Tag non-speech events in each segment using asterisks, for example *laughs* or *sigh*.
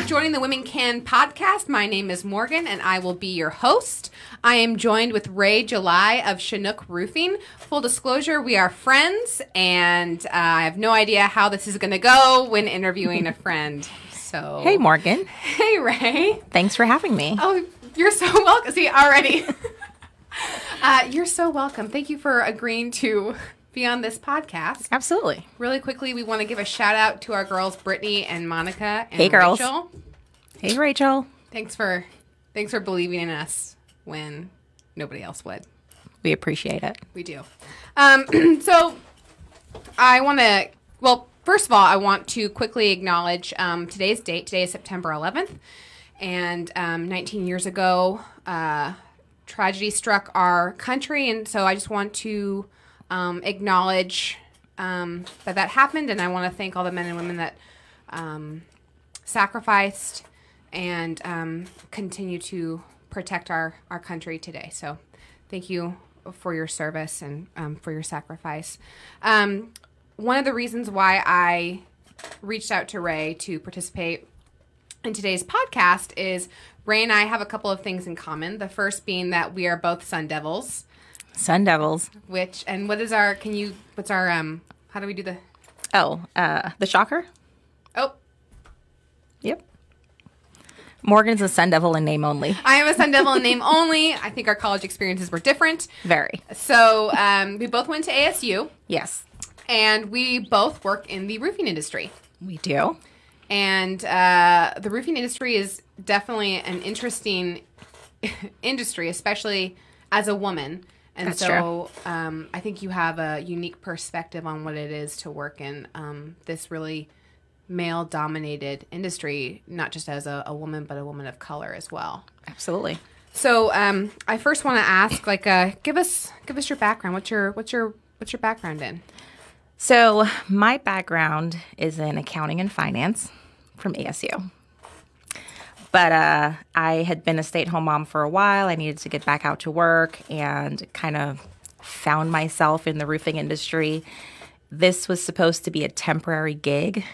for joining the Women Can podcast. My name is Morgan and I will be your host. I am joined with Ray July of Chinook Roofing. Full disclosure, we are friends and uh, I have no idea how this is going to go when interviewing a friend. So, *laughs* Hey, Morgan. hey, Ray. Thanks for having me. Oh, you're so welcome. See, already. *laughs* uh, you're so welcome. Thank you for agreeing to be on this podcast. Absolutely. Really quickly, we want to give a shout out to our girls, Brittany and Monica. And Hey, girls. Rachel. Hey, Rachel. Thanks for thanks for believing in us when nobody else would. We appreciate it. We do. Um, *clears throat* so I want to. Well, first of all, I want to quickly acknowledge um, today's date. Today is September 11th, and um, 19 years ago, uh, tragedy struck our country, and so I just want to um, acknowledge um, that that happened, and I want to thank all the men and women that um, sacrificed and um, continue to protect our, our country today. So, thank you for your service and um, for your sacrifice. Um, one of the reasons why I reached out to Ray to participate in today's podcast is Ray and I have a couple of things in common. The first being that we are both Sun Devils, Sun Devils. which and what is our can you what's our um how do we do the Oh, uh, the Shocker. oh Yep. Morgan's a Sun Devil in name only. I am a Sun Devil in *laughs* name only. I think our college experiences were different. Very. So um, we both went to ASU Yes, and we both work in the roofing industry. we do. And uh, the roofing industry is definitely an interesting *laughs* industry, especially as a woman. And That's so um, I think you have a unique perspective on what it is to work in um, this really male dominated industry, not just as a, a woman, but a woman of color as well. Absolutely. So um, I first want to ask, like, uh, give us give us your background. What's your what's your what's your background in? So, my background is in accounting and finance from ASU. But uh, I had been a stay at home mom for a while. I needed to get back out to work and kind of found myself in the roofing industry. This was supposed to be a temporary gig,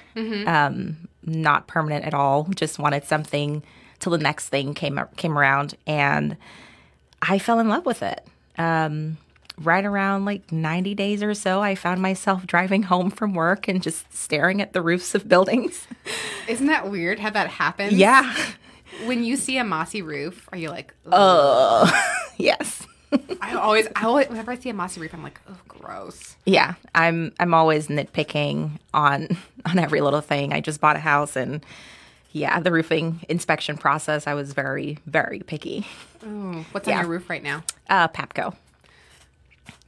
um, not permanent at all. Just wanted something till the next thing came came around, and I fell in love with it. Um, right around like 90 days or so, I found myself driving home from work and just staring at the roofs of buildings. Isn't that weird how that happens? yeah. When you see a mossy roof, are you like, oh, Uh, *laughs* yes. I always, I always, whenever I see a mossy roof, I'm like, oh, gross. Yeah, I'm I'm always nitpicking on *laughs* on every little thing. I just bought a house and yeah, the roofing inspection process, I was very very picky. Oh, what's Yeah. on your roof right now? Uh Pabco.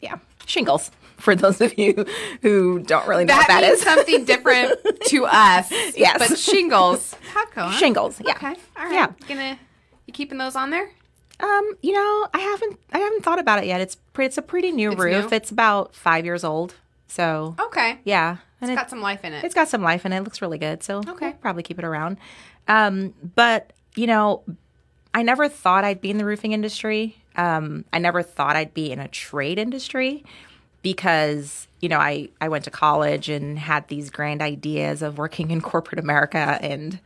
Yeah, shingles. For those of you who don't really know That, what that means is. something different *laughs* to us. Yes. but shingles, huh? Shingles, yeah. Okay, all right. Yeah. Gonna, you keeping those on there? Um, you know, I haven't I haven't thought about it yet. It's pre- it's a pretty new It's roof. new? It's about five years old. So Okay, yeah, and it's it, got some life in it. it's got some life and it looks really good. So Okay. we'll probably keep it around. Um, but you know, I never thought I'd be in the roofing industry. Um, I never thought I'd be in a trade industry because you know I I went to college and had these grand ideas of working in corporate America and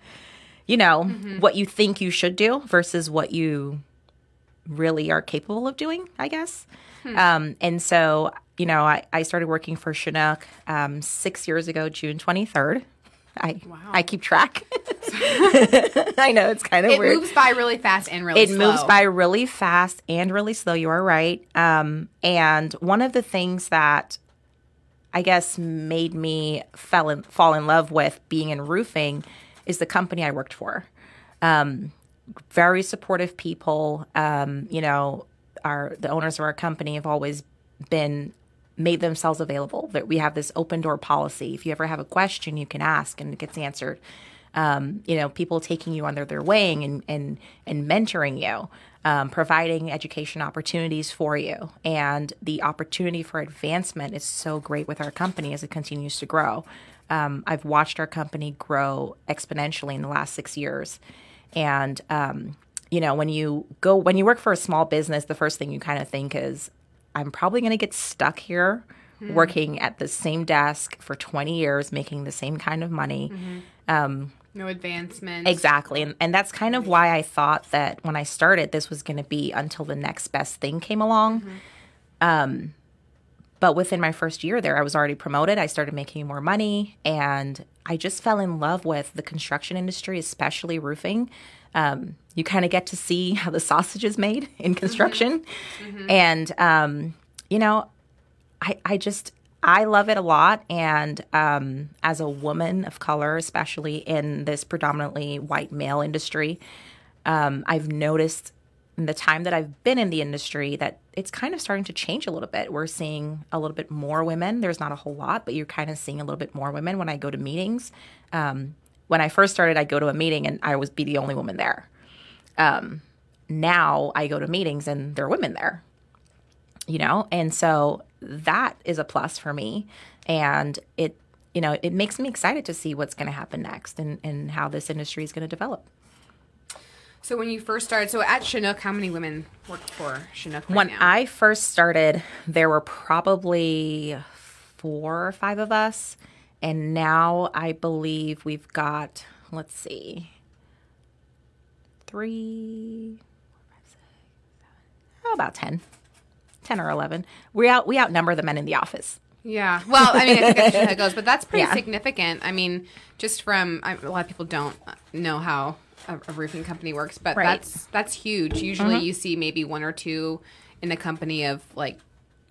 you know what you think you should do versus what you really are capable of doing, I guess. Um, and so, you know, I, I started working for Chinook um, six years ago, June 23rd. I, I keep track. *laughs* I know it's kind of it weird. moves by really fast and really It slow. moves by really fast and really slow. You are right. Um, and one of the things that I guess made me fell in, fall in love with being in roofing is the company I worked for. Um, very supportive people. Um, you know, our the owners of our company have always been made themselves available. That we have this open door policy. If you ever have a question, you can ask and it gets answered. Um, you know, people taking you under their wing and and and mentoring you, um, providing education opportunities for you, and the opportunity for advancement is so great with our company as it continues to grow. Um, I've watched our company grow exponentially in the last six years, and um, you know, when you go when you work for a small business, the first thing you kind of think is, I'm probably going to get stuck here working at the same desk for 20 years, making the same kind of money. Um, No advancement. Exactly. And, and that's kind of why I thought that when I started, this was going to be until the next best thing came along. Um, but within my first year there, I was already promoted. I started making more money and I just fell in love with the construction industry, especially roofing. Um, you kind of get to see how the sausage is made in construction. And, um, you know, I, I just I love it a lot, and um, as a woman of color, especially in this predominantly white male industry, um, I've noticed in the time that I've been in the industry that it's kind of starting to change a little bit. We're seeing a little bit more women. There's not a whole lot, but you're kind of seeing a little bit more women when I go to meetings. Um, when I first started, I'd go to a meeting and I was be the only woman there. Um, now I go to meetings and there are women there you know and so that is a plus for me and it you know it makes me excited to see what's going to happen next and, and how this industry is going to develop So when you first started, so at Chinook, how many women worked for Chinook right when now? i first started there were probably four or five of us and now i believe we've got let's see three four, five, six, seven, oh, about 10 10 or 11 we out we outnumber the men in the office Yeah. Well, I mean, I think that's how it goes, but that's pretty Yeah. significant. I mean, just from I, a lot of people don't know how a, a roofing company works, but Right. Mm-hmm. that's that's huge. Usually, you see maybe one or two in a company of like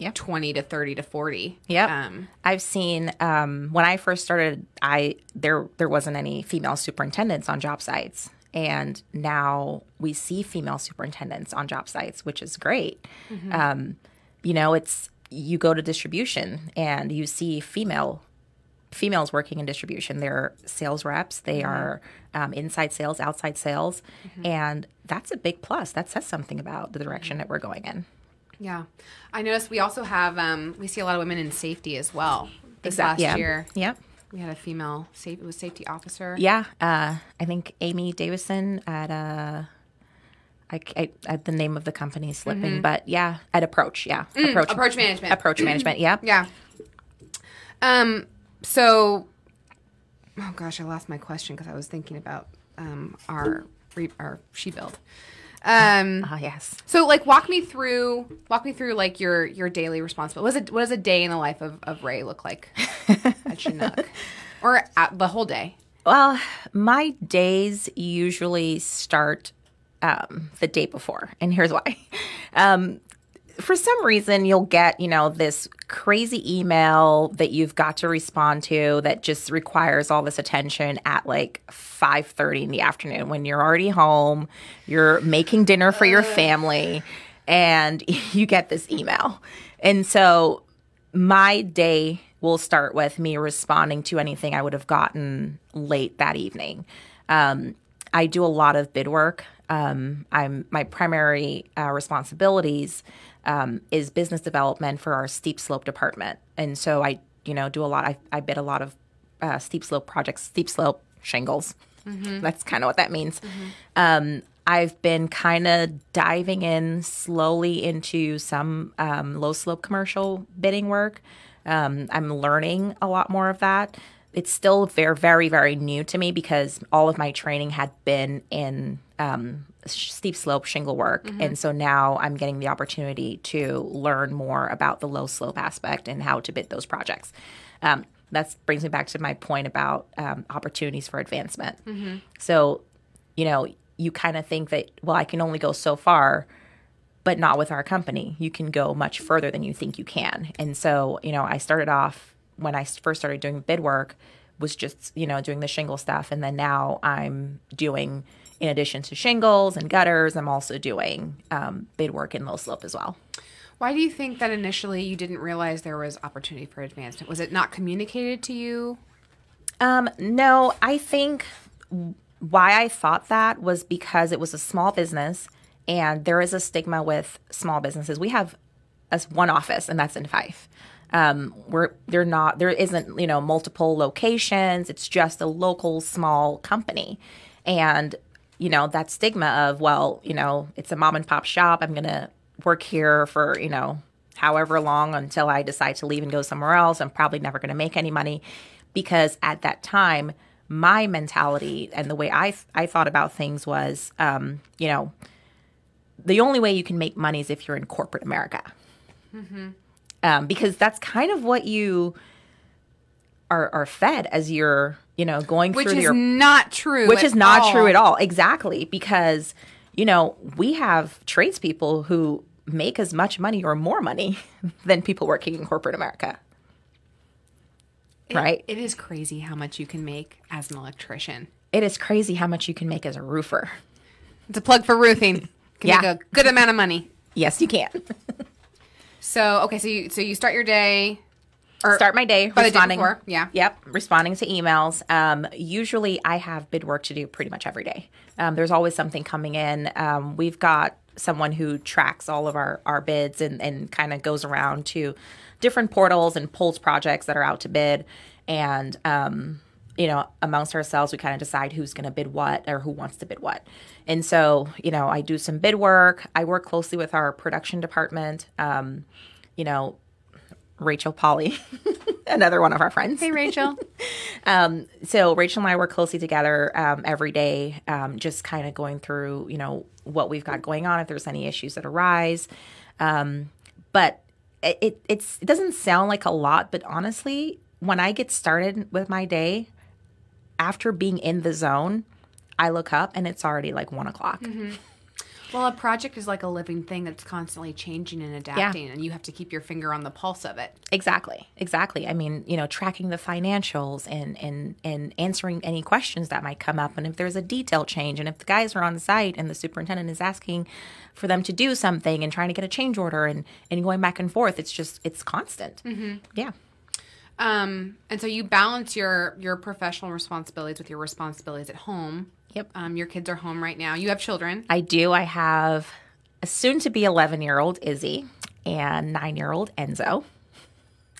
Yeah. twenty to thirty to forty. Yeah. Um, I've seen um, when I first started, I there there wasn't any female superintendents on job sites, and now we see female superintendents on job sites, which is great. Um, you know, it's you go to distribution and you see female females working in distribution. They're sales reps. They are um, inside sales, outside sales, and that's a big plus. That says something about the direction that we're going in. Yeah. I noticed we also have um, we see a lot of women in safety as well. This Exact- last yeah. year, Yep. we had a female safe it was safety officer. Yeah, uh, I think Amy Davison at uh, I, I, at the name of the company is slipping, but yeah, at Approach, yeah, Approach, Mm, Approach management. Approach Management, yeah, *clears throat* Yeah. Um. So, oh gosh, I lost my question because I was thinking about um our re- our she build. Um. Ah, yes. So, like, walk me through walk me through like your your daily responsibility. What, is it, what does a day in the life of, of Ray look like at Chinook, *laughs* or at the whole day? Well, my days usually start um, the day before, and here's why. Um, for some reason, you'll get you know this crazy email that you've got to respond to that just requires all this attention at like 5:30 in the afternoon when you're already home, you're making dinner for your family, and *laughs* you get this email, and so my day will start with me responding to anything I would have gotten late that evening. Um, I do a lot of bid work. Um, I'm my primary uh, responsibilities um, is business development for our steep slope department, and so I, you know, do a lot. I, I bid a lot of uh, steep slope projects, steep slope shingles. That's kind of what that means. Um, I've been kind of diving in slowly into some um, low slope commercial bidding work. Um, I'm learning a lot more of that. It's still very, very, very new to me because all of my training had been in um, steep slope shingle work. And so now I'm getting the opportunity to learn more about the low slope aspect and how to bid those projects. Um, that brings me back to my point about um, opportunities for advancement. So, you know, you kind of think that, well, I can only go so far, but not with our company. You can go much further than you think you can. And so, you know, I started off when I first started doing bid work was just, you know, doing the shingle stuff. And then now I'm doing, in addition to shingles and gutters, I'm also doing um, bid work in low slope as well. Why do you think that initially you didn't realize there was opportunity for advancement? Was it not communicated to you? Um, no, I think why I thought that was because it was a small business and there is a stigma with small businesses. We have us one office and that's in Fife. Um, we're they're not there isn't you know multiple locations. It's just a local small company, and you know that stigma of well you know it's a mom and pop shop. I'm gonna work here for you know however long until I decide to leave and go somewhere else. I'm probably never gonna make any money because at that time my mentality and the way I I thought about things was, um, you know, the only way you can make money is if you're in corporate America, um, because that's kind of what you are are fed as you're you know going Which through is your not true. which is not all. true at all exactly because you know we have tradespeople who make as much money or more money *laughs* than people working in corporate america It- right It is crazy how much you can make as an electrician. it is crazy how much you can make as a roofer It's a plug for roofing. Can Yeah. make a good amount of money. yes you can *laughs* So okay, so you so you start your day. Or start my day responding. yeah. yep responding to emails. Um, usually i have bid work to do pretty much every day. Um, there's always something coming in. Um, we've got someone who tracks all of our, our bids and, and kind of goes around to different portals and pulls projects that are out to bid. And um, you know amongst ourselves we kind of decide who's going to bid what or who wants to bid what. And so you know i do some bid work. I work closely with our production department. Um, you know Rachel Polly, *laughs* another one of our friends. Hey Rachel. *laughs* So Rachel and I work closely together um, every day, um, just kind of going through, you know, what we've got going on, if there's any issues that arise. Um, but it, it it's it doesn't sound like a lot, but honestly, when I get started with my day, after being in the zone, I look up and it's already like one o'clock. Well, a project is like a living thing that's constantly changing and adapting, and you have to keep your finger on the pulse of it. Exactly. Exactly. I mean, you know, tracking the financials and and and answering any questions that might come up and if there's a detail change and if the guys are on site and the superintendent is asking for them to do something and trying to get a change order and and going back and forth, it's just it's constant. Yeah. Um, and so you balance your your professional responsibilities with your responsibilities at home. Yep. Um, your kids are home right now. You have children. I do. I have a soon to be 11 year old Izzy and 9 year old Enzo.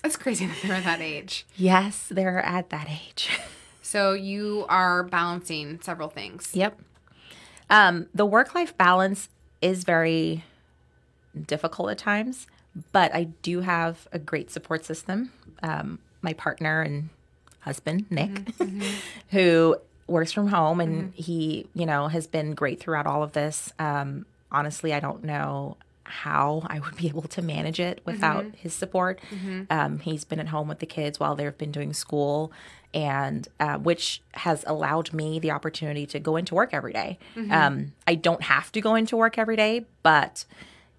That's crazy that they're at that age. Yes, they're at that age. *laughs* So you are balancing several things. Yep. Um, the work life balance is very difficult at times, but I do have a great support system. Um, my partner and husband, Nick, *laughs* who works from home and he, you know, has been great throughout all of this. Um, honestly, I don't know how I would be able to manage it without his support. Um, he's been at home with the kids while they've been doing school, and uh, which has allowed me the opportunity to go into work every day. Um, I don't have to go into work every day, but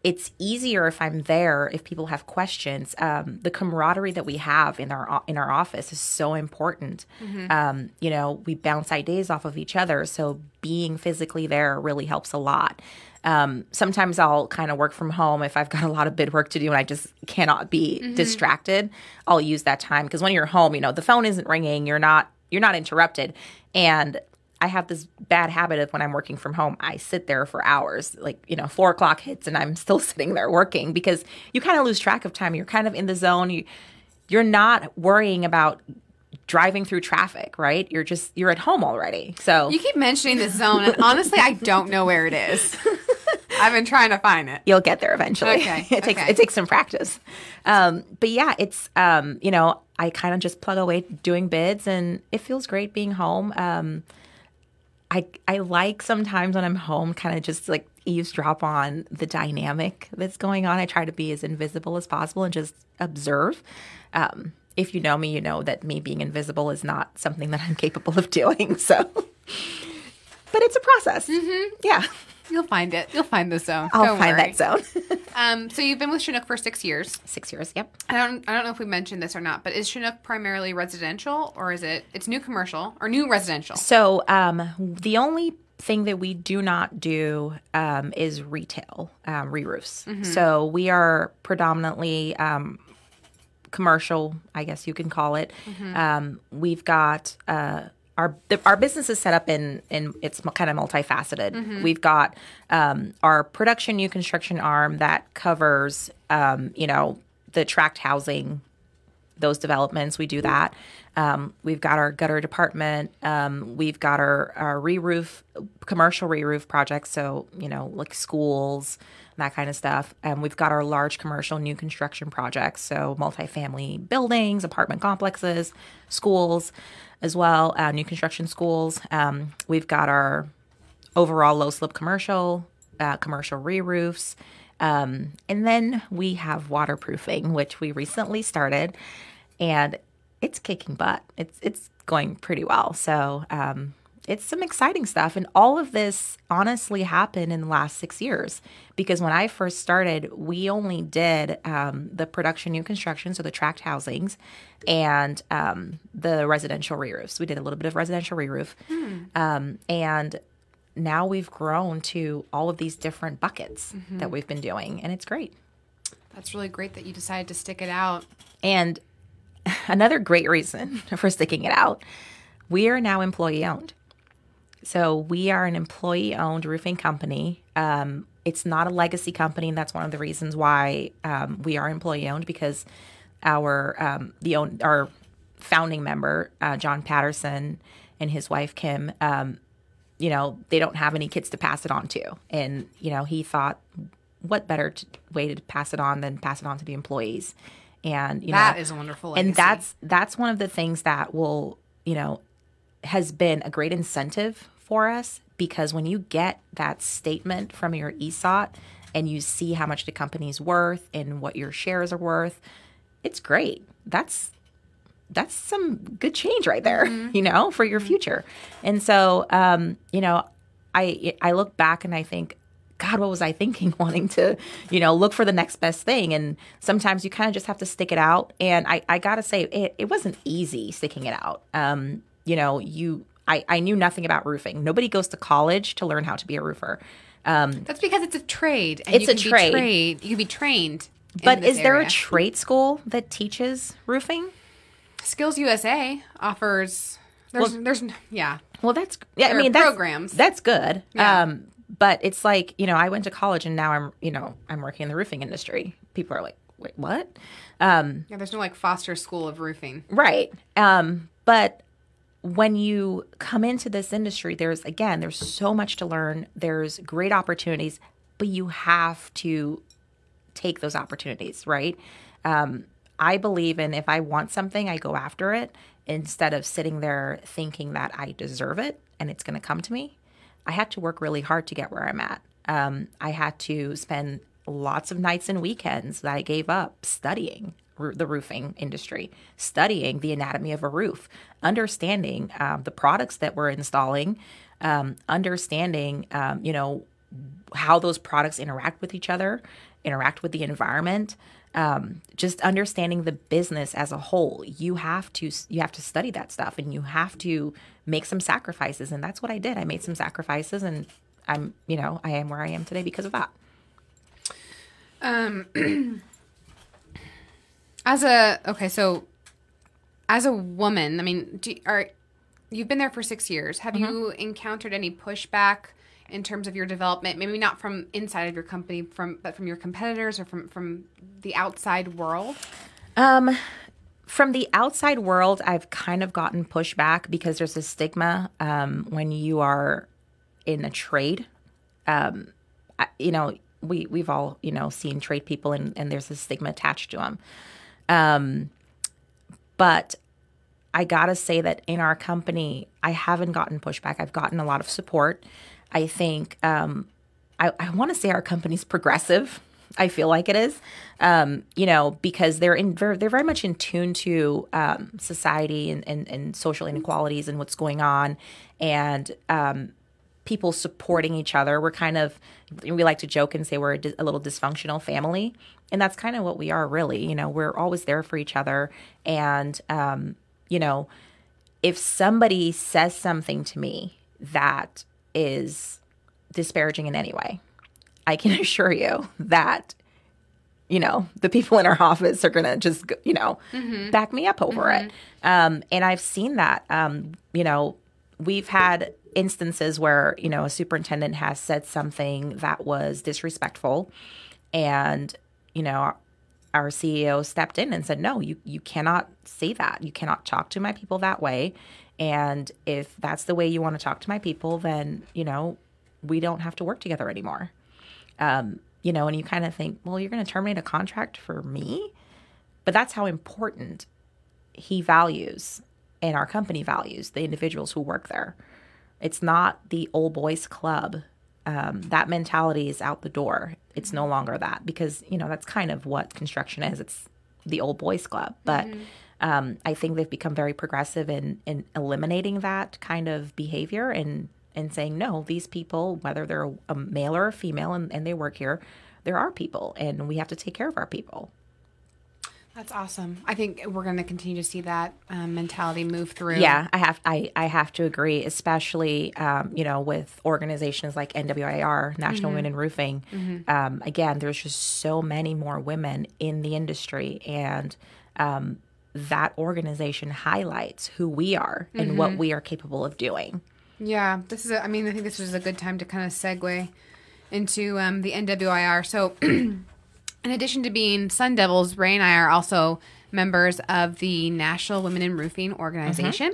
it's easier if I'm there if people have questions. Um, the camaraderie that we have in our in our office is so important. Um, you know, we bounce ideas off of each other, so being physically there really helps a lot. Um, sometimes I'll kind of work from home if I've got a lot of bid work to do and I just cannot be distracted. I'll use that time because when you're home, you know, the phone isn't ringing, you're not you're not interrupted, and I have this bad habit of when I'm working from home, I sit there for hours. Like, you know, four o'clock hits and I'm *laughs* still sitting there working because you kind of lose track of time. You're kind of in the zone. You, you're not worrying about driving through traffic, right? You're just, you're at home already. So You keep mentioning this zone, and honestly, I don't know where it is. *laughs* I've been trying to find it. you'll get there eventually. Okay, *laughs* it takes okay. it takes some practice. Um, but yeah, it's um, you know, I kind of just plug away doing bids and it feels great being home. Um, I I like sometimes when I'm home kind of just like eavesdrop on the dynamic that's going on. I try to be as invisible as possible and just observe. Um, if you know me, you know that me being invisible is not something that I'm *laughs* capable of doing. So, but it's a process. Yeah, You'll find it. You'll find the zone. I'll Don't find worry. that zone. *laughs* Um, so you've been with Chinook for six years. Six years. Yep. I don't. I don't know if we mentioned this or not, but is Chinook primarily residential, or is it? It's new commercial or new residential? So um, the only thing that we do not do um, is retail um, re-roofs. So we are predominantly um, commercial, I guess you can call it. Um, we've got uh, our the, our business is set up in in it's kind of multifaceted. We've got um, our production new construction arm that covers um, you know the tract housing those developments. We do that. Um, we've got our gutter department. Um, we've got our, our re-roof, commercial re-roof projects. So, you know, like schools, that kind of stuff. And we've got our large commercial new construction projects. So, multifamily buildings, apartment complexes, schools as well, uh, new construction schools. Um, we've got our overall low slope commercial, uh, commercial re-roofs. Um, and then we have waterproofing, which we recently started, and it's kicking butt. It's it's going pretty well. So um, it's some exciting stuff, and all of this honestly happened in the last six years. Because when I first started, we only did um, the production new construction, so the tract housings, and um, the residential re-roofs. We did a little bit of residential re-roof, um, and now we've grown to all of these different buckets that we've been doing, and it's great. That's really great that you decided to stick it out. And *laughs* another great reason *laughs* for sticking it out, we are now employee owned. So we are an employee owned roofing company. Um, it's not a legacy company, and that's one of the reasons why um, we are employee owned because our um, the own our founding member uh, John Patterson and his wife Kim, um, you know, they don't have any kids to pass it on to, and you know he thought, what better t- way to pass it on than pass it on to the employees, and you That know is a wonderful and that's that's one of the things that will you know has been a great incentive for us because when you get that statement from your ESOT and you see how much the company's worth and what your shares are worth, it's great. That's that's some good change right there, you know, for your future. And so, um, you know, I I look back and I think, God, what was I thinking? *laughs* Wanting to, you know, look for the next best thing. And sometimes you kind of just have to stick it out. And I I gotta say, it, it wasn't easy sticking it out. Um, you know, you I I knew nothing about roofing. Nobody goes to college to learn how to be a roofer. Um, That's because it's a trade. And It's a trade. trained- you can be trained. But is there area. a trade school that teaches roofing? Skills USA offers? There's, there's, yeah. Well, that's yeah. There I mean, that's, programs. That's good. Yeah. Um, but it's like you know, I went to college and now I'm you know I'm working in the roofing industry. People are like, wait, what? Um, Yeah, there's no like Foster School of Roofing. right. Um, but when you come into this industry, there's again, there's so much to learn. There's great opportunities, but you have to take those opportunities, right? Um, I believe in if I want something, I go after it instead of sitting there thinking that I deserve it and it's going to come to me. I had to work really hard to get where I'm at. Um, I had to spend lots of nights and weekends that I gave up studying the roofing industry, studying the anatomy of a roof, understanding um, the products that we're installing, um, understanding, um, you know, how those products interact with each other, interact with the environment, um, just understanding the business as a whole. You have to you have to study that stuff, and you have to make some sacrifices, and that's what I did. I made some sacrifices, and I'm you know I am where I am today because of that. *clears throat* As a okay, so as a woman, I mean, do, are you've been there for six years? Have you encountered any pushback in terms of your development? Maybe not from inside of your company, from but from your competitors or from from the outside world. Um, from the outside world, I've kind of gotten pushback because there's a stigma um, when you are in a trade. Um, I, you know, we we've all you know seen trade people, and and there's a stigma attached to them. Um, but I gotta say that in our company, I haven't gotten pushback. I've gotten a lot of support. I think um, I, I want to say our company's progressive. I feel like it is, um, you know, because they're in they're, they're very much in tune to um, society and, and, and social inequalities and what's going on, and um, people supporting each other. We're kind of we like to joke and say we're a, dis- a little dysfunctional family, and that's kind of what we are really. You know, we're always there for each other, and um, you know, if somebody says something to me that is disparaging in any way, I can *laughs* assure you that you know the people in our office are gonna just you know back me up over it. Um, and i've seen that um, you know we've had instances where you know a superintendent has said something that was disrespectful. And you know our CEO stepped in and said, "No, you you cannot say that. You cannot talk to my people that way. And if that's the way you want to talk to my people, then you know we don't have to work together anymore." Um, you know, and you kind of think, "Well, you're going to terminate a contract for me," but that's how important he values and our company values the individuals who work there. It's not the old boys club. Um, that mentality is out the door. It's no longer that because you know that's kind of what construction is. It's the old boys club, but um, I think they've become very progressive in in eliminating that kind of behavior and and saying no. These people, whether they're a male or a female, and, and they work here, there are people, and we have to take care of our people. That's awesome. I think we're going to continue to see that um, mentality move through. Yeah, I have I, I have to agree, especially um, you know with organizations like NWIR, National Women in Roofing. Um, again, there's just so many more women in the industry, and um, that organization highlights who we are and what we are capable of doing. Yeah, this is. A, I mean, I think this is a good time to kind of segue into um, the NWIR. So, *clears throat* in addition to being Sun Devils, Ray and I are also members of the National Women in Roofing organization,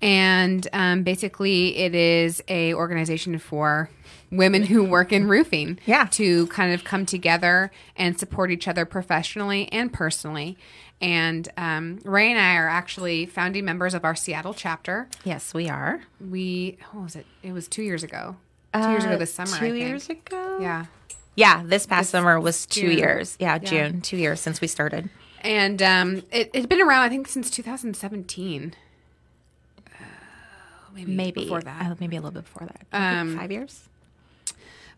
and um, basically, it is a organization for women who work in roofing. Yeah. to kind of come together and support each other professionally and personally. And um, Ray and I are actually founding members of our Seattle chapter Yes, we are. we what was it it was two years ago two years ago this summer Uh, Two years ago. yeah Yeah, this past summer was two June. years. Yeah, Yeah. June, two years since we started. and um it, it's been around i think since 2017 uh, maybe Maybe before that uh, maybe a little bit before that. Um, Five years.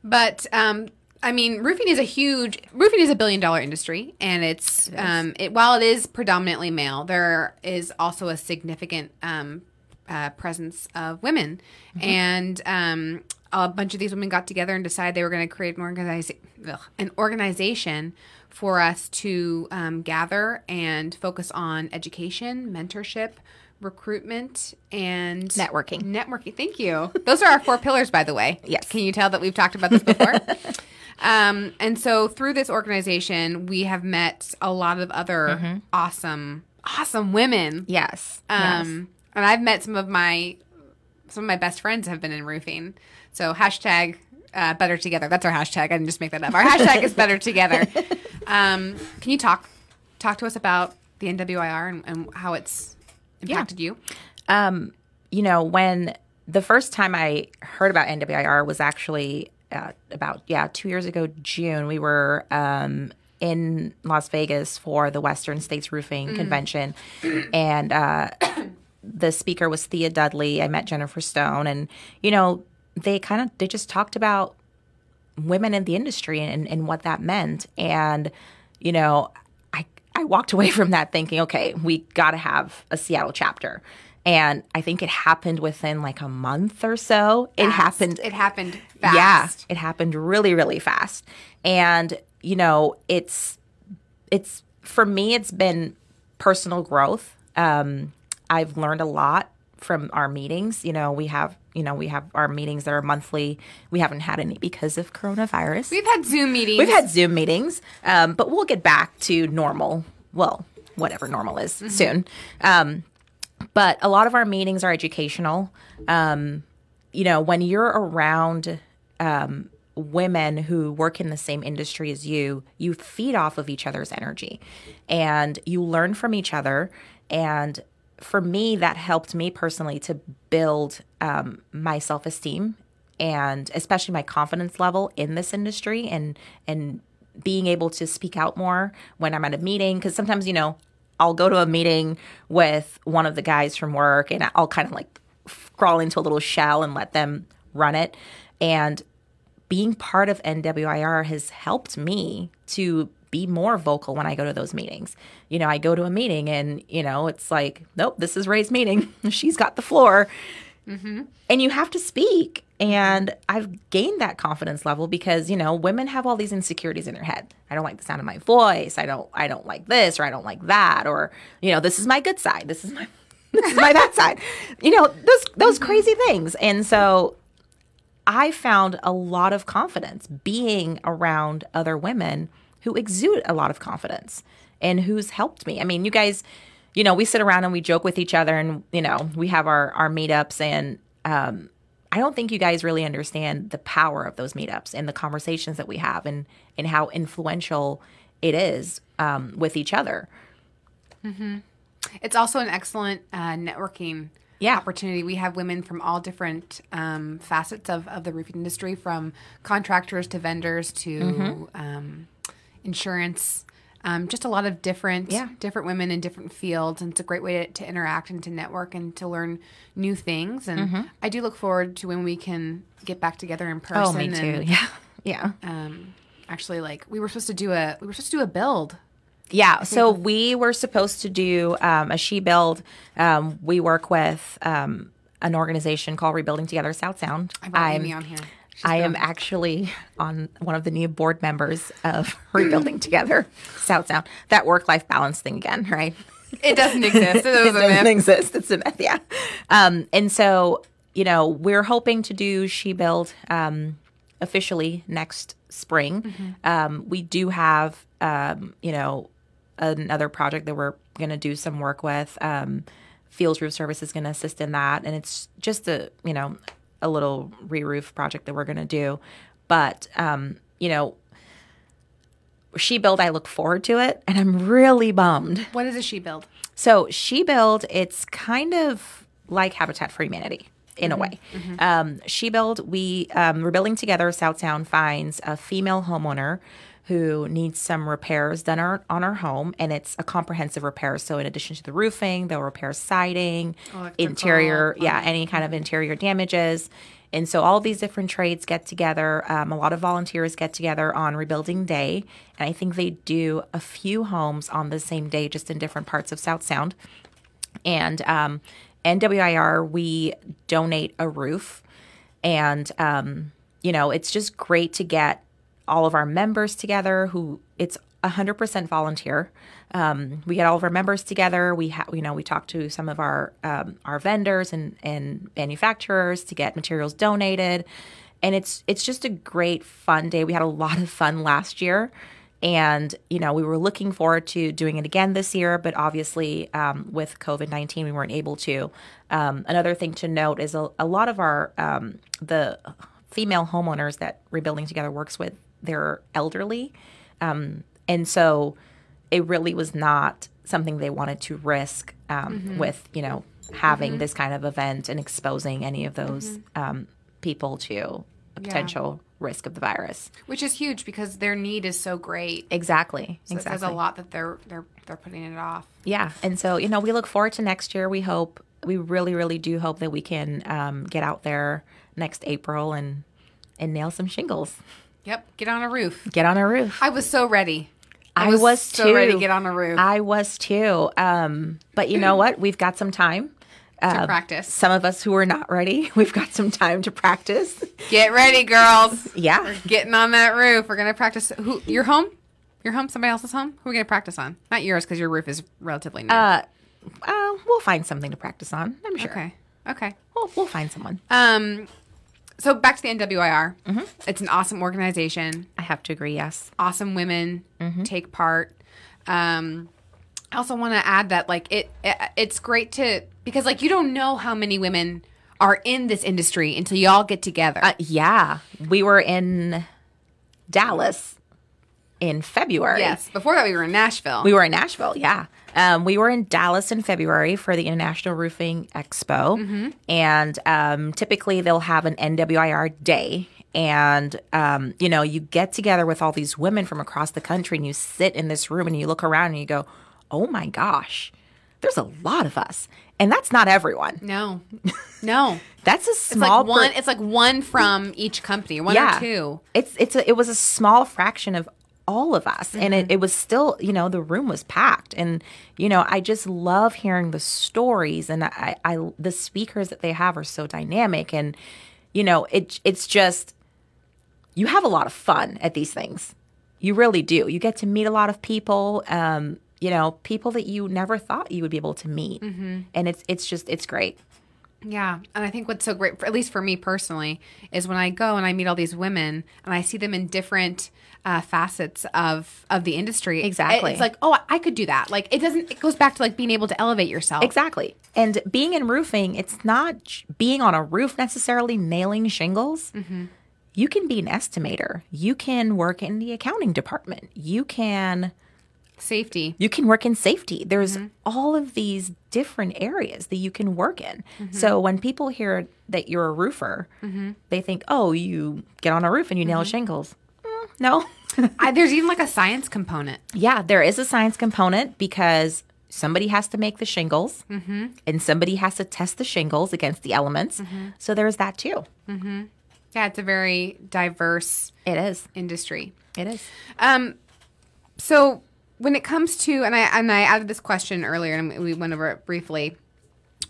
but um I mean, roofing is a huge roofing is a billion dollar industry, and it's um, it while it is predominantly male, there is also a significant um, uh, presence of women, and um, a bunch of these women got together and decided they were going to create an organization, an organization for us to um, gather and focus on education, mentorship, recruitment, and Networking. Networking. Thank you. Those are our four pillars, by the way. Yes. Can you tell that we've talked about this before? *laughs* um, and so through this organization, we have met a lot of other awesome, awesome women. Yes. yes. Um, and I've met some of my some of my best friends have been in roofing. So hashtag uh, better together. That's our hashtag. I didn't just make that up. Our hashtag is better together. *laughs* Um, can you talk talk to us about the NWIR and, and how it's impacted you? Um, you know, when the first time I heard about NWIR was actually uh, about yeah two years ago June. We were um, in Las Vegas for the Western States Roofing Convention, *clears throat* and uh, *coughs* the speaker was Thea Dudley. I met Jennifer Stone, and you know they kind of they just talked about women in the industry and, and what that meant. And, you know, I, I walked away *laughs* from that thinking, okay, we got to have a Seattle chapter. And I think it happened within like a month or so. It happened. It happened Yeah, it happened really, really fast. And, you know, it's, it's, for me, it's been personal growth. Um, I've learned a lot from our meetings. You know, we have, you know, we have our meetings that are monthly. We haven't had any because of coronavirus. We've had Zoom meetings. We've had Zoom meetings, um, but we'll get back to normal. Well, whatever normal is soon. Um, but a lot of our meetings are educational. Um, you know, when you're around um, women who work in the same industry as you, you feed off of each other's energy and you learn from each other. And for me, that helped me personally to build um, my self esteem and especially my confidence level in this industry and and being able to speak out more when I'm at a meeting. Because sometimes you know I'll go to a meeting with one of the guys from work and I'll kind of like crawl into a little shell and let them run it. And being part of NWIR has helped me to be more vocal when I go to those meetings. You know, I go to a meeting and, you know, it's like, nope, this is Ray's meeting. *laughs* She's got the floor. Mm-hmm. And you have to speak. And I've gained that confidence level because, you know, women have all these insecurities in their head. I don't like the sound of my voice. I don't I don't like this or I don't like that or, you know, this is my good side. This is my *laughs* this is my bad side. You know, those those mm-hmm. crazy things. And so I found a lot of confidence being around other women who exude a lot of confidence and who's helped me. I mean, you guys, you know, we sit around and we joke with each other and, you know, we have our, our meetups and, um, I don't think you guys really understand the power of those meetups and the conversations that we have and, and how influential it is um, with each other. Mm-hmm. It's also an excellent uh, networking Yeah. opportunity. We have women from all different um, facets of, of the roofing industry, from contractors to vendors to Mm-hmm. um, insurance. Um, just a lot of different Yeah. different women in different fields, and it's a great way to, to interact and to network and to learn new things. And Mm-hmm. I do look forward to when we can get back together in person. Oh, me too. And, Yeah. *laughs* Yeah. um, actually, like we were supposed to do a we were supposed to do a build. Yeah, so we were supposed to do um, a she build. Um, we work with um, an organization called Rebuilding Together South Sound. I brought I'm- Amy on here. She's I am actually on one of the new board members of *laughs* Rebuilding Together South Sound. That work life balance thing again, right? It doesn't exist. It *laughs* it doesn't exist. It's a myth, yeah. Um, and so, you know, we're hoping to do She Build um, officially next spring. Mm-hmm. Um, we do have, um, you know, another project that we're going to do some work with. Um, Fields Roof Service is going to assist in that, and it's just a, you know, a little re-roof project that we're going to do. But, um, you know, She Build, I look forward to it, and I'm really bummed What is a she build? so She Build, it's kind of like Habitat for Humanity in a way. Um, she Build, we um, Rebuilding Together. South Sound finds a female homeowner who needs some repairs done our, on her home, and it's a comprehensive repair. So in addition to the roofing, they'll repair siding, Electrical, interior, yeah, any kind of interior damages. And so all these different trades get together. Um, a lot of volunteers get together on rebuilding day. And I think they do a few homes on the same day, just in different parts of South Sound. And um, NWIR, we donate a roof. And, um, you know, it's just great to get all of our members together who it's 100% volunteer. Um, we get all of our members together. We have, you know, we talk to some of our um, our vendors and and manufacturers to get materials donated, and it's it's just a great fun day. We had a lot of fun last year, and you know we were looking forward to doing it again this year. But obviously, um, with COVID nineteen, we weren't able to. Um, another thing to note is a, a lot of our um, the female homeowners that Rebuilding Together works with, they're elderly. Um, and so it really was not something they wanted to risk um, with, you know, having this kind of event and exposing any of those um, people to a potential risk of the virus. Which is huge because their need is so great. Exactly. So exactly. There's a lot that they're they're they're putting it off. Yeah. And so, you know, we look forward to next year. We hope, we really, really do hope that we can um, get out there next April and and nail some shingles. Yep, get on a roof. Get on a roof. I was so ready. I was, so too. ready to get on a roof I was too. Um, but you know what? We've got some time. to practice. Some of us who are not ready, *laughs* we've got some time to practice. Get ready, girls. Yeah. We're getting on that roof. We're gonna practice. Who? Your home? Your home? Somebody else's home? Who are we gonna practice on? Not yours, because your roof is relatively new. Uh, uh, we'll find something to practice on. I'm sure. okay. Okay. We'll, we'll find someone. Um. So back to the NWIR. Mm-hmm. It's an awesome organization. I have to agree. Yes. awesome women Mm-hmm. take part. Um, I also want to add that like it, it it's great to because like you don't know how many women are in this industry until you all get together. Uh, yeah. We were in Dallas in February. yes. Before that, we were in Nashville. We were in Nashville, yeah. Um, we were in Dallas in February for the International Roofing Expo. And um, typically they'll have an NWIR day. And, um, you know, you get together with all these women from across the country and you sit in this room and you look around and you go, oh my gosh, there's a lot of us. And that's not everyone. no, no. *laughs* That's a It's small like one. per- It's like one from each company, one yeah. or two. It's it's a, it was a small fraction of all of us, and it, it was still you know the room was packed, and you know I just love hearing the stories, and I, I the speakers that they have are so dynamic, and you know it it's just you have a lot of fun at these things, you really do. You get to meet a lot of people, um, you know, people that you never thought you would be able to meet, and it's it's just it's great. Yeah, and I think what's so great, for, at least for me personally, is when I go and I meet all these women and I see them in different uh, facets of of the industry. Exactly. it's like, oh, I could do that. Like it doesn't. It goes back to like being able to elevate yourself. Exactly. And being in roofing, it's not being on a roof necessarily nailing shingles. You can be an estimator. You can work in the accounting department. You can Safety. you can work in safety. There's mm-hmm. all of these different areas that you can work in. Mm-hmm. So when people hear that you're a roofer, mm-hmm. they think, "Oh, you get on a roof and you nail shingles." Mm, no. *laughs* I, there's even like a science component. Yeah, there is a science component because somebody has to make the shingles and somebody has to test the shingles against the elements. So there's that too. Yeah, it's a very diverse It is. industry. It is. Um, so when it comes to, and I and I added this question earlier, and we went over it briefly.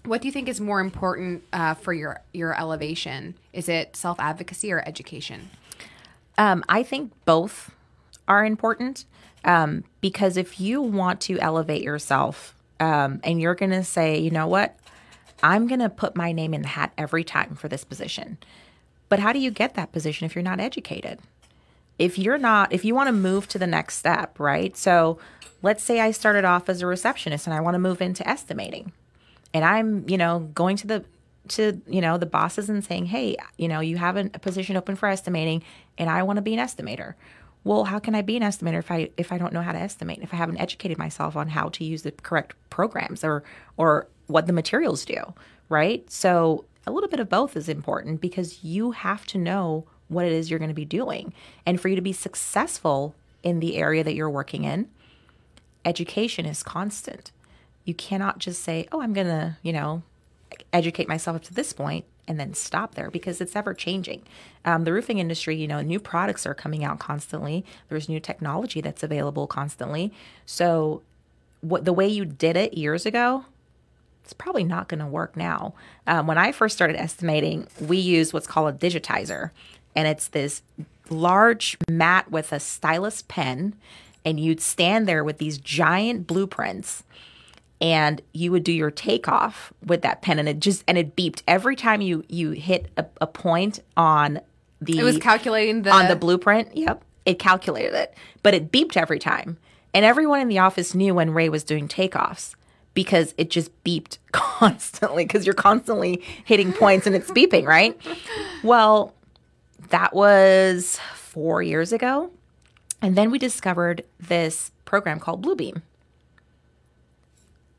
What do you think is more important uh, for your your elevation? Is it self advocacy or education? Um, I think both are important um, because if you want to elevate yourself um, and you're going to say, you know what, I'm going to put my name in the hat every time for this position. But how do you get that position if you're not educated? If you're not, if you want to move to the next step, right? So let's say I started off as a receptionist and I want to move into estimating and I'm, you know, going to the to you know the bosses and saying, "Hey, you know, you have a position open for estimating, and I want to be an estimator." Well, how can I be an estimator if I if I don't know how to estimate? If I haven't educated myself on how to use the correct programs or or what the materials do, right? So a little bit of both is important because you have to know what it is you're going to be doing, and for you to be successful in the area that you're working in, education is constant. You cannot just say, "Oh, I'm going to, you know, educate myself up to this point and then stop there because it's ever changing. Um, the roofing industry, you know, new products are coming out constantly. There's new technology that's available constantly. So, what the way you did it years ago, it's probably not going to work now. Um, when I first started estimating, we used what's called a digitizer, and it's this large mat with a stylus pen, and you'd stand there with these giant blueprints and you would do your takeoff with that pen and it just and it beeped every time you you hit a, a point on the It was calculating the on the blueprint. Yep it calculated it but it beeped every time. And everyone in the office knew when ray was doing takeoffs because it just beeped *laughs* constantly because you're constantly hitting points and it's beeping right? Well that was four years ago and then we discovered this program called bluebeam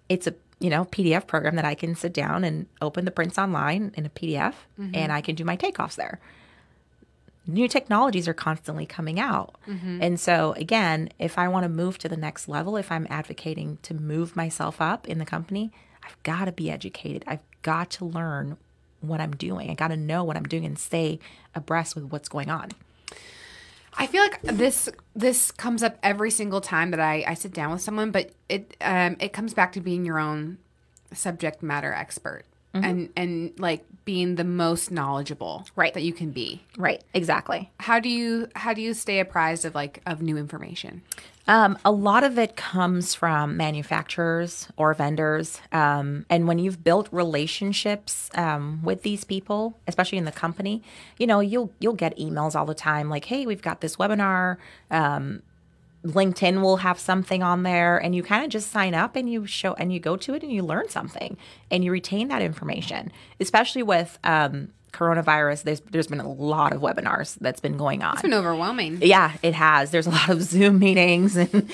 it's a you know PDF program that I can sit down and open the prints online in a PDF mm-hmm. and I can do my takeoffs there. New technologies are constantly coming out. Mm-hmm. And so again, if I want to move to the next level, if I'm advocating to move myself up in the company, I've got to be educated. I've got to learn what I'm doing. I got to know what I'm doing and stay abreast with what's going on. I feel like this this comes up every single time that I, I sit down with someone, but it um, it comes back to being your own subject matter expert and and like being the most knowledgeable Right. that you can be. Right, exactly. How do you how do you stay apprised of like of new information? Um, a lot of it comes from manufacturers or vendors. Um, and when you've built relationships um, with these people, especially in the company, you know, you'll you'll get emails all the time like, hey, we've got this webinar. LinkedIn will have something on there and you kind of just sign up and you show and you go to it and you learn something and you retain that information, especially with um, coronavirus. There's, there's been a lot of webinars that's been going on. It's been overwhelming. Yeah, it has. There's a lot of *laughs* Zoom meetings, and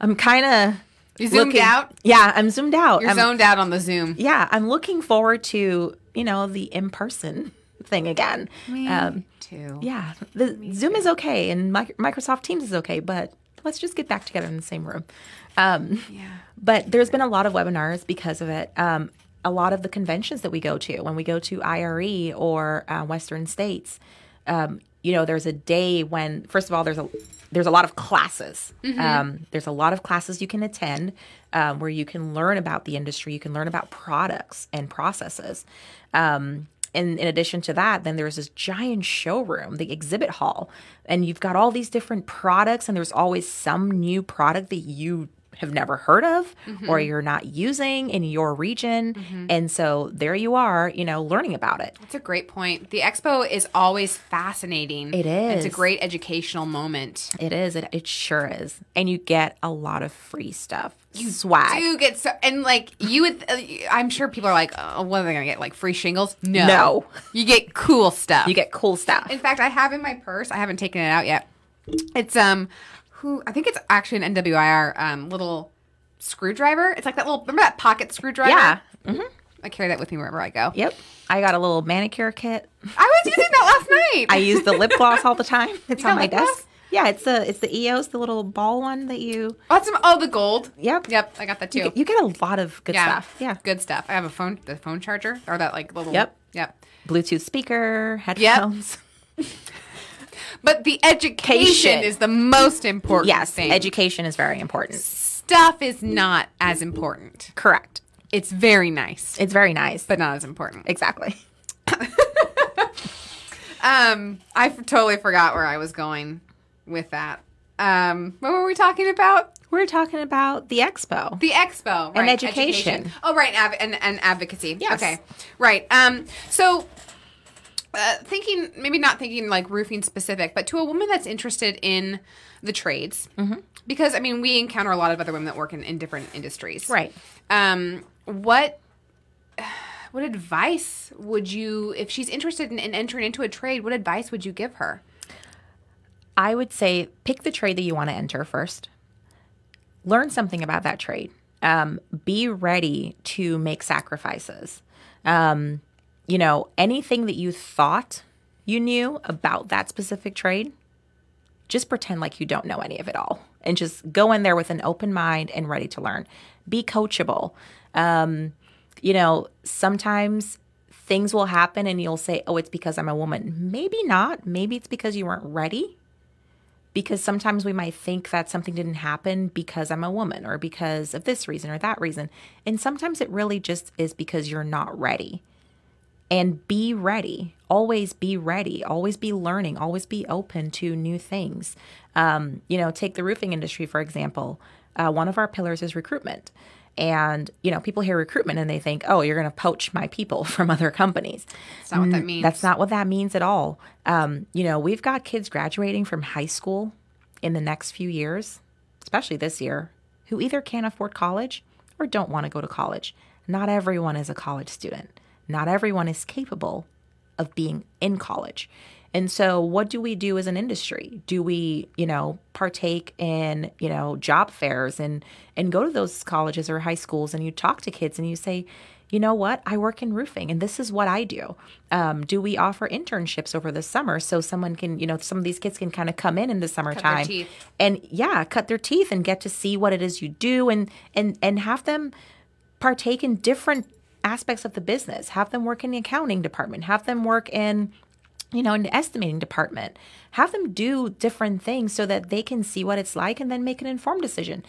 I'm kind of You zoomed out? Yeah, I'm zoomed out. You're I'm- zoned out on the Zoom. yeah, I'm looking forward to you know the in person thing again. Um, too. yeah, the Zoom is okay, and Microsoft Teams is okay, but let's just get back together in the same room. Um, Yeah. but there's been a lot of webinars because of it. Um, a lot of the conventions that we go to, when we go to IRE or uh, Western States, um, you know, there's a day when, first of all, there's a there's a lot of classes. Um, there's a lot of classes you can attend um, where you can learn about the industry, you can learn about products and processes. And in addition to that, then there's this giant showroom, the exhibit hall, and you've got all these different products, and there's always some new product that you have never heard of or mm-hmm. you're not using in your region. Mm-hmm. And so there you are, you know, learning about it. That's a great point. The expo is always fascinating. It is. It's a great educational moment. It is. It, it sure is. And you get a lot of free stuff. You swag. You get so and like you would. Uh, I'm sure people are like, oh, what are they gonna get? Like free shingles? No, No. You get cool stuff. You get cool stuff. In fact, I have in my purse. I haven't taken it out yet. It's um, who I think it's actually an NWIR um little screwdriver. It's like that little remember that pocket screwdriver. Yeah. I carry that with me wherever I go. Yep. I got a little manicure kit. I was using that last night. *laughs* I use the lip gloss all the time. *laughs* It's got on my desk. gloss? Yeah, it's the it's the EOS, the little ball one that you. oh, oh the gold. Yep. Yep, I got that too. You get, you get a lot of good yeah, stuff. Yeah. good stuff. I have a phone, the phone charger, or that like little. Yep. Yep. Bluetooth speaker, headphones. Yep. *laughs* But the education Education. is the most important Yes, thing. education is very important. Stuff is not as important. Correct. It's very nice, It's very nice. but not as important. exactly. *laughs* Um, I f- totally forgot where I was going with that. Um, what were we talking about? We're talking about the expo. The expo right, And education. Oh, right, and, and, and advocacy. Yes. Okay, right. Um, so uh, thinking maybe not thinking like roofing specific, but to a woman that's interested in the trades, Mm-hmm. because I mean we encounter a lot of other women that work in, in different industries. Right. Um, what *sighs* what advice would you, if she's interested in, in entering into a trade, what advice would you give her? I would say pick the trade that you want to enter first. Learn something about that trade. Um, be ready to make sacrifices. Um, you know, anything that you thought you knew about that specific trade, just pretend like you don't know any of it all and just go in there with an open mind and ready to learn. Be coachable. Um, you know, sometimes things will happen and you'll say, oh, it's because I'm a woman. Maybe not. Maybe it's because you weren't ready. Because sometimes we might think that something didn't happen because I'm a woman or because of this reason or that reason. And sometimes it really just is because you're not ready and be ready. Always be ready. Always be learning. Always be open to new things. Um, you know, take the roofing industry, for example. Uh, one of our pillars is recruitment. And, you know, people hear recruitment and they think, oh, you're going to poach my people *laughs* from other companies. That's not what that means. That's not what that means at all. Um, you know, we've got kids graduating from high school in the next few years, especially this year, who either can't afford college or don't want to go to college. Not everyone is a college student. Not everyone is capable of being in college. And so what do we do as an industry? Do we, you know, partake in, you know, job fairs and and go to those colleges or high schools and you talk to kids and you say, you know what? I work in roofing and this is what I do. Um, do we offer internships over the summer so someone can, you know, some of these kids can kind of come in in the summertime and yeah, cut their teeth and get to see what it is you do and and and have them partake in different aspects of the business. Have them work in the accounting department. Have them work in you know, in the estimating department. Have them do different things so that they can see what it's like and then make an informed decision.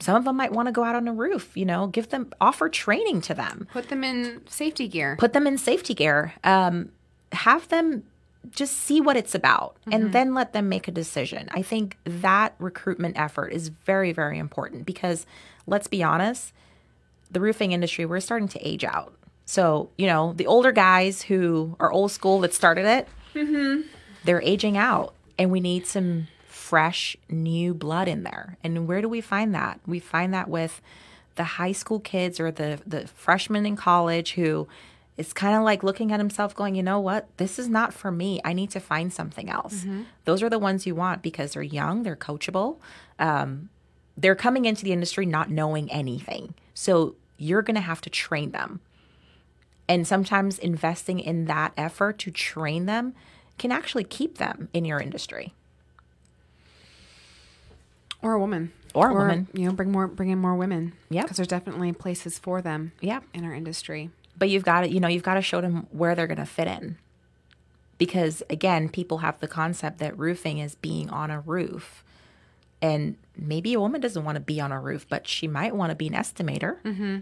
Some of them might want to go out on a roof, you know, give them offer training to them Put them in safety gear. put them in safety gear um, have them just see what it's about and then let them make a decision i think that recruitment effort is very very important because let's be honest the roofing industry we're starting to age out so you know the older guys who are old school that started it they're aging out and we need some fresh new blood in there. And where do we find that? We find that with the high school kids or the the freshmen in college who is kind of like looking at himself going you know what? This is not for me. I need to find something else. Those are the ones you want because they're young they're coachable um, they're coming into the industry not knowing anything. So you're going to have to train them and sometimes investing in that effort to train them can actually keep them in your industry or a woman. Or a woman. You know, bring more, bring in more women. Yeah. Because there's definitely places for them. Yep. In our industry. but you've got to you know you've got to show them where they're going to fit in because again people have the concept that roofing is being on a roof and maybe a woman doesn't want to be on a roof but she might want to be an estimator mm-hmm.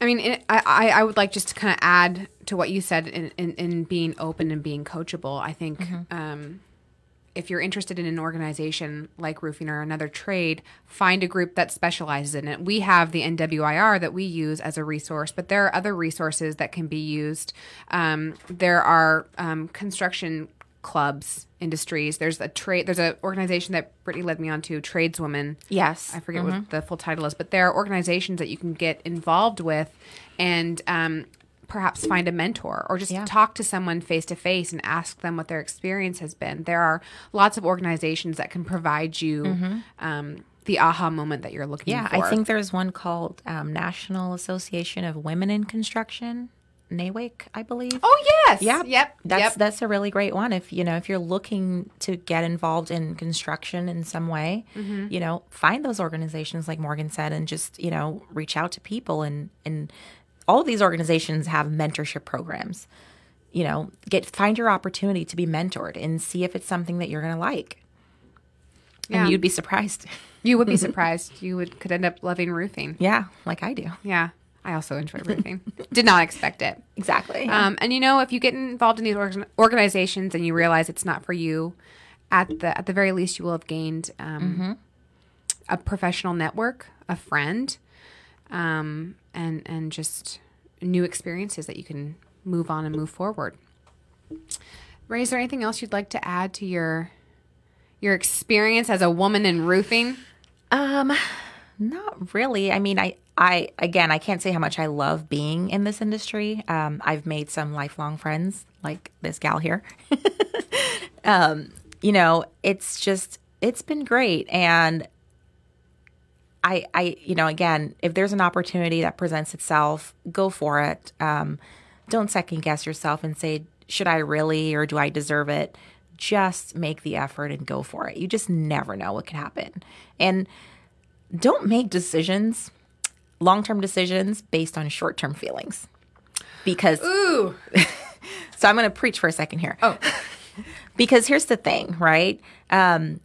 I mean, it, I, I would like just to kind of add to what you said in, in, in being open and being coachable. I think um, if you're interested in an organization like roofing or another trade, find a group that specializes in it. We have the NWIR that we use as a resource, but there are other resources that can be used. Um, there are um, construction clubs, industries. There's a trade. There's an organization that Brittany led me on to, Tradeswomen. Yes. I forget what the full title is, but there are organizations that you can get involved with, and um, perhaps find a mentor or just Yeah. talk to someone face to face and ask them what their experience has been. There are lots of organizations that can provide you um, the aha moment that you're looking Yeah, for. I think there's one called um, National Association of Women in Construction, NAWIC, I believe. Oh yes. Yeah. Yep. That's yep. that's a really great one. If you know, if you're looking to get involved in construction in some way, Mm-hmm. you know, find those organizations like Morgan said and just, you know, reach out to people and and all of these organizations have mentorship programs. You know, get find your opportunity to be mentored and see if it's something that you're gonna like. Yeah. And you'd be surprised. You would be *laughs* surprised. You would could end up loving roofing. yeah, like I do. Yeah. I also enjoy roofing. *laughs* Did not expect it. Exactly. Um, and you know, if you get involved in these org- organizations and you realize it's not for you, at the at the very least, you will have gained um, a professional network, a friend, um, and and just new experiences that you can move on and move forward. Ray, is there anything else you'd like to add to your your experience as a woman in roofing? Um, not really. I mean, I, I, again, I can't say how much I love being in this industry. Um, I've made some lifelong friends, like this gal here. *laughs* um, you know, it's just, it's been great. And I, I, you know, again, if there's an opportunity that presents itself, go for it. Um, don't second guess yourself and say, should I really or do I deserve it? Just make the effort and go for it. You just never know what could happen. And don't make decisions, long term decisions based on short term feelings. Because, Ooh, *laughs* so I'm going to preach for a second here. oh, *laughs* Because here's the thing, right? Um,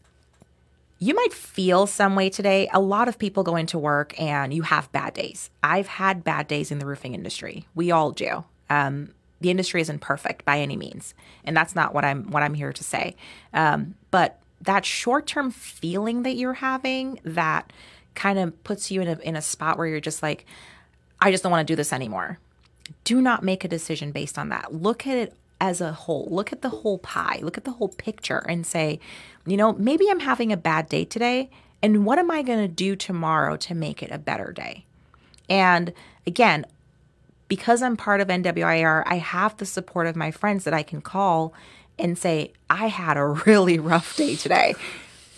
you might feel some way today. A lot of people go into work and you have bad days. I've had bad days in the roofing industry. We all do. Um, the industry isn't perfect by any means, and that's not what I'm what I'm here to say. Um, but that short term feeling that you're having that kind of puts you in a in a spot where you're just like, I just don't want to do this anymore do not make a decision based on that. Look at it as a whole. Look at the whole pie. Look at the whole picture and say, you know, maybe I'm having a bad day today. And what am I going to do tomorrow to make it a better day? And again, because I'm part of NWIR, I have the support of my friends that I can call and say, I had a *laughs* really rough day today.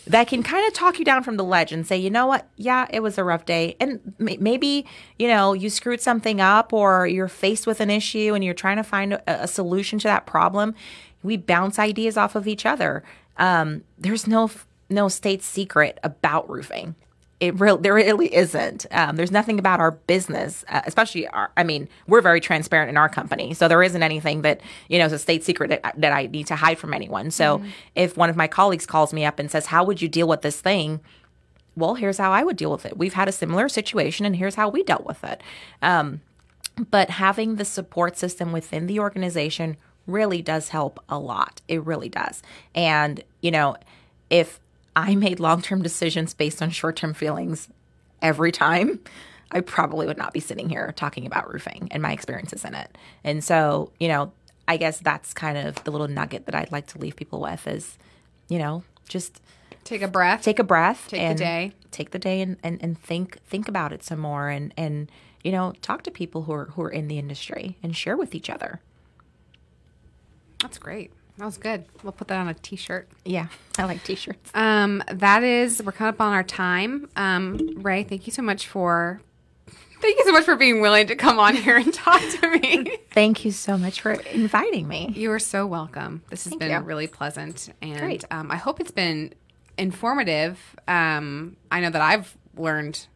That can kind of talk you down from the ledge and say, you know what? Yeah, it was a rough day. And may- maybe, you know, you screwed something up or you're faced with an issue and you're trying to find a, a solution to that problem. We bounce ideas off of each other. Um, there's no no state secret about roofing. It real there really isn't. Um, there's nothing about our business, uh, especially our. I mean, we're very transparent in our company, so there isn't anything that you know is a state secret that, that I need to hide from anyone. So if one of my colleagues calls me up and says, "How would you deal with this thing?" Well, here's how I would deal with it. We've had a similar situation, and here's how we dealt with it. Um, but having the support system within the organization really does help a lot. It really does. And, you know, if I made long term decisions based on short term feelings every time, I probably would not be sitting here talking about roofing and my experiences in it. And so, you know, I guess that's kind of the little nugget that I'd like to leave people with is, you know, just take a breath. take a breath Take the and day. take the day and, and, and think think about it some more and and you know talk to people who are who are in the industry and share with each other That's great. That was good. We'll put that on a t-shirt. yeah i like t-shirts Um, that is, we're coming up on our time. Um, Ray, thank you so much for, thank you so much for being willing to come on here and *laughs* talk to me. thank you so much for inviting me you are so welcome. This has Thank been you. really pleasant, and Great. um, I hope it's been informative. Um, I know that I've learned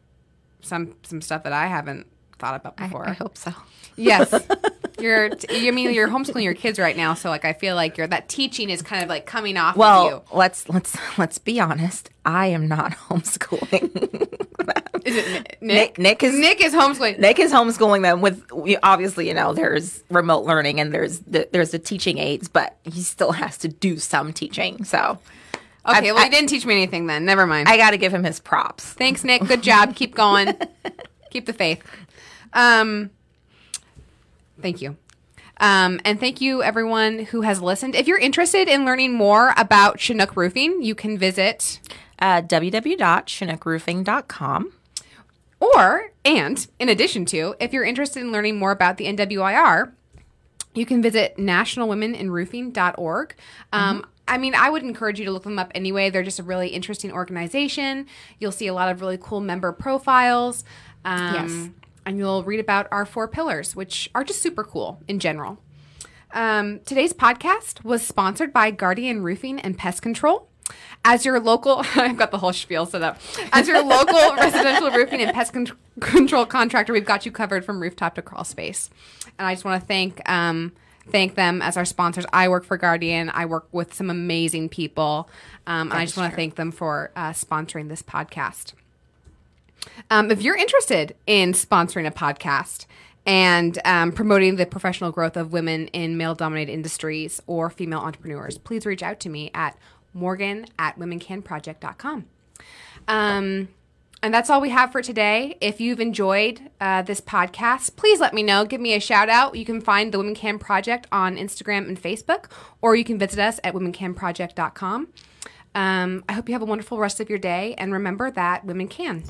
some some stuff that I haven't thought about I, before. I hope so Yes. *laughs* You're, t- I mean, you're homeschooling your kids right now, so like I feel like you're that teaching is kind of like coming off of you. well let's let's let's be honest i am not *laughs* homeschooling Is it Nick? Nick- Nick is- Nick is homeschooling. Nick is homeschooling them with obviously, you know, there's remote learning and there's the, there's the teaching aids, but he still has to do some teaching. So Okay, I- well, I- you didn't teach me anything then. Never mind. I got to give him his props. Thanks, Nick. Good job. Keep going. *laughs* Keep the faith. Um, thank you. Um, and thank you, everyone who has listened. If you're interested in learning more about Chinook Roofing, you can visit Uh, www.chinookroofing.com. Or, and in addition to, if you're interested in learning more about the NWIR, you can visit nationalwomeninroofing.org. Um, I mean, I would encourage you to look them up anyway. They're just a really interesting organization. You'll see a lot of really cool member profiles. Um, Yes. And you'll read about our four pillars, which are just super cool in general. Um, today's podcast was sponsored by Guardian Roofing and Pest Control. As your local, *laughs* I've got the whole spiel set up. As your local *laughs* residential roofing and pest con- control contractor, we've got you covered from rooftop to crawl space. And I just want to thank um, thank them as our sponsors. I work for Guardian. I work with some amazing people, um, and I just want to thank them for uh, sponsoring this podcast. Um, if you're interested in sponsoring a podcast and um, promoting the professional growth of women in male dominated industries or female entrepreneurs, please reach out to me at morgan at womencanproject.com. Um, and that's all we have for today. If you've enjoyed uh, this podcast, please let me know. Give me a shout out. You can find the Women Can Project on Instagram and Facebook, or you can visit us at womencanproject.com. Um, I hope you have a wonderful rest of your day, and remember that women can.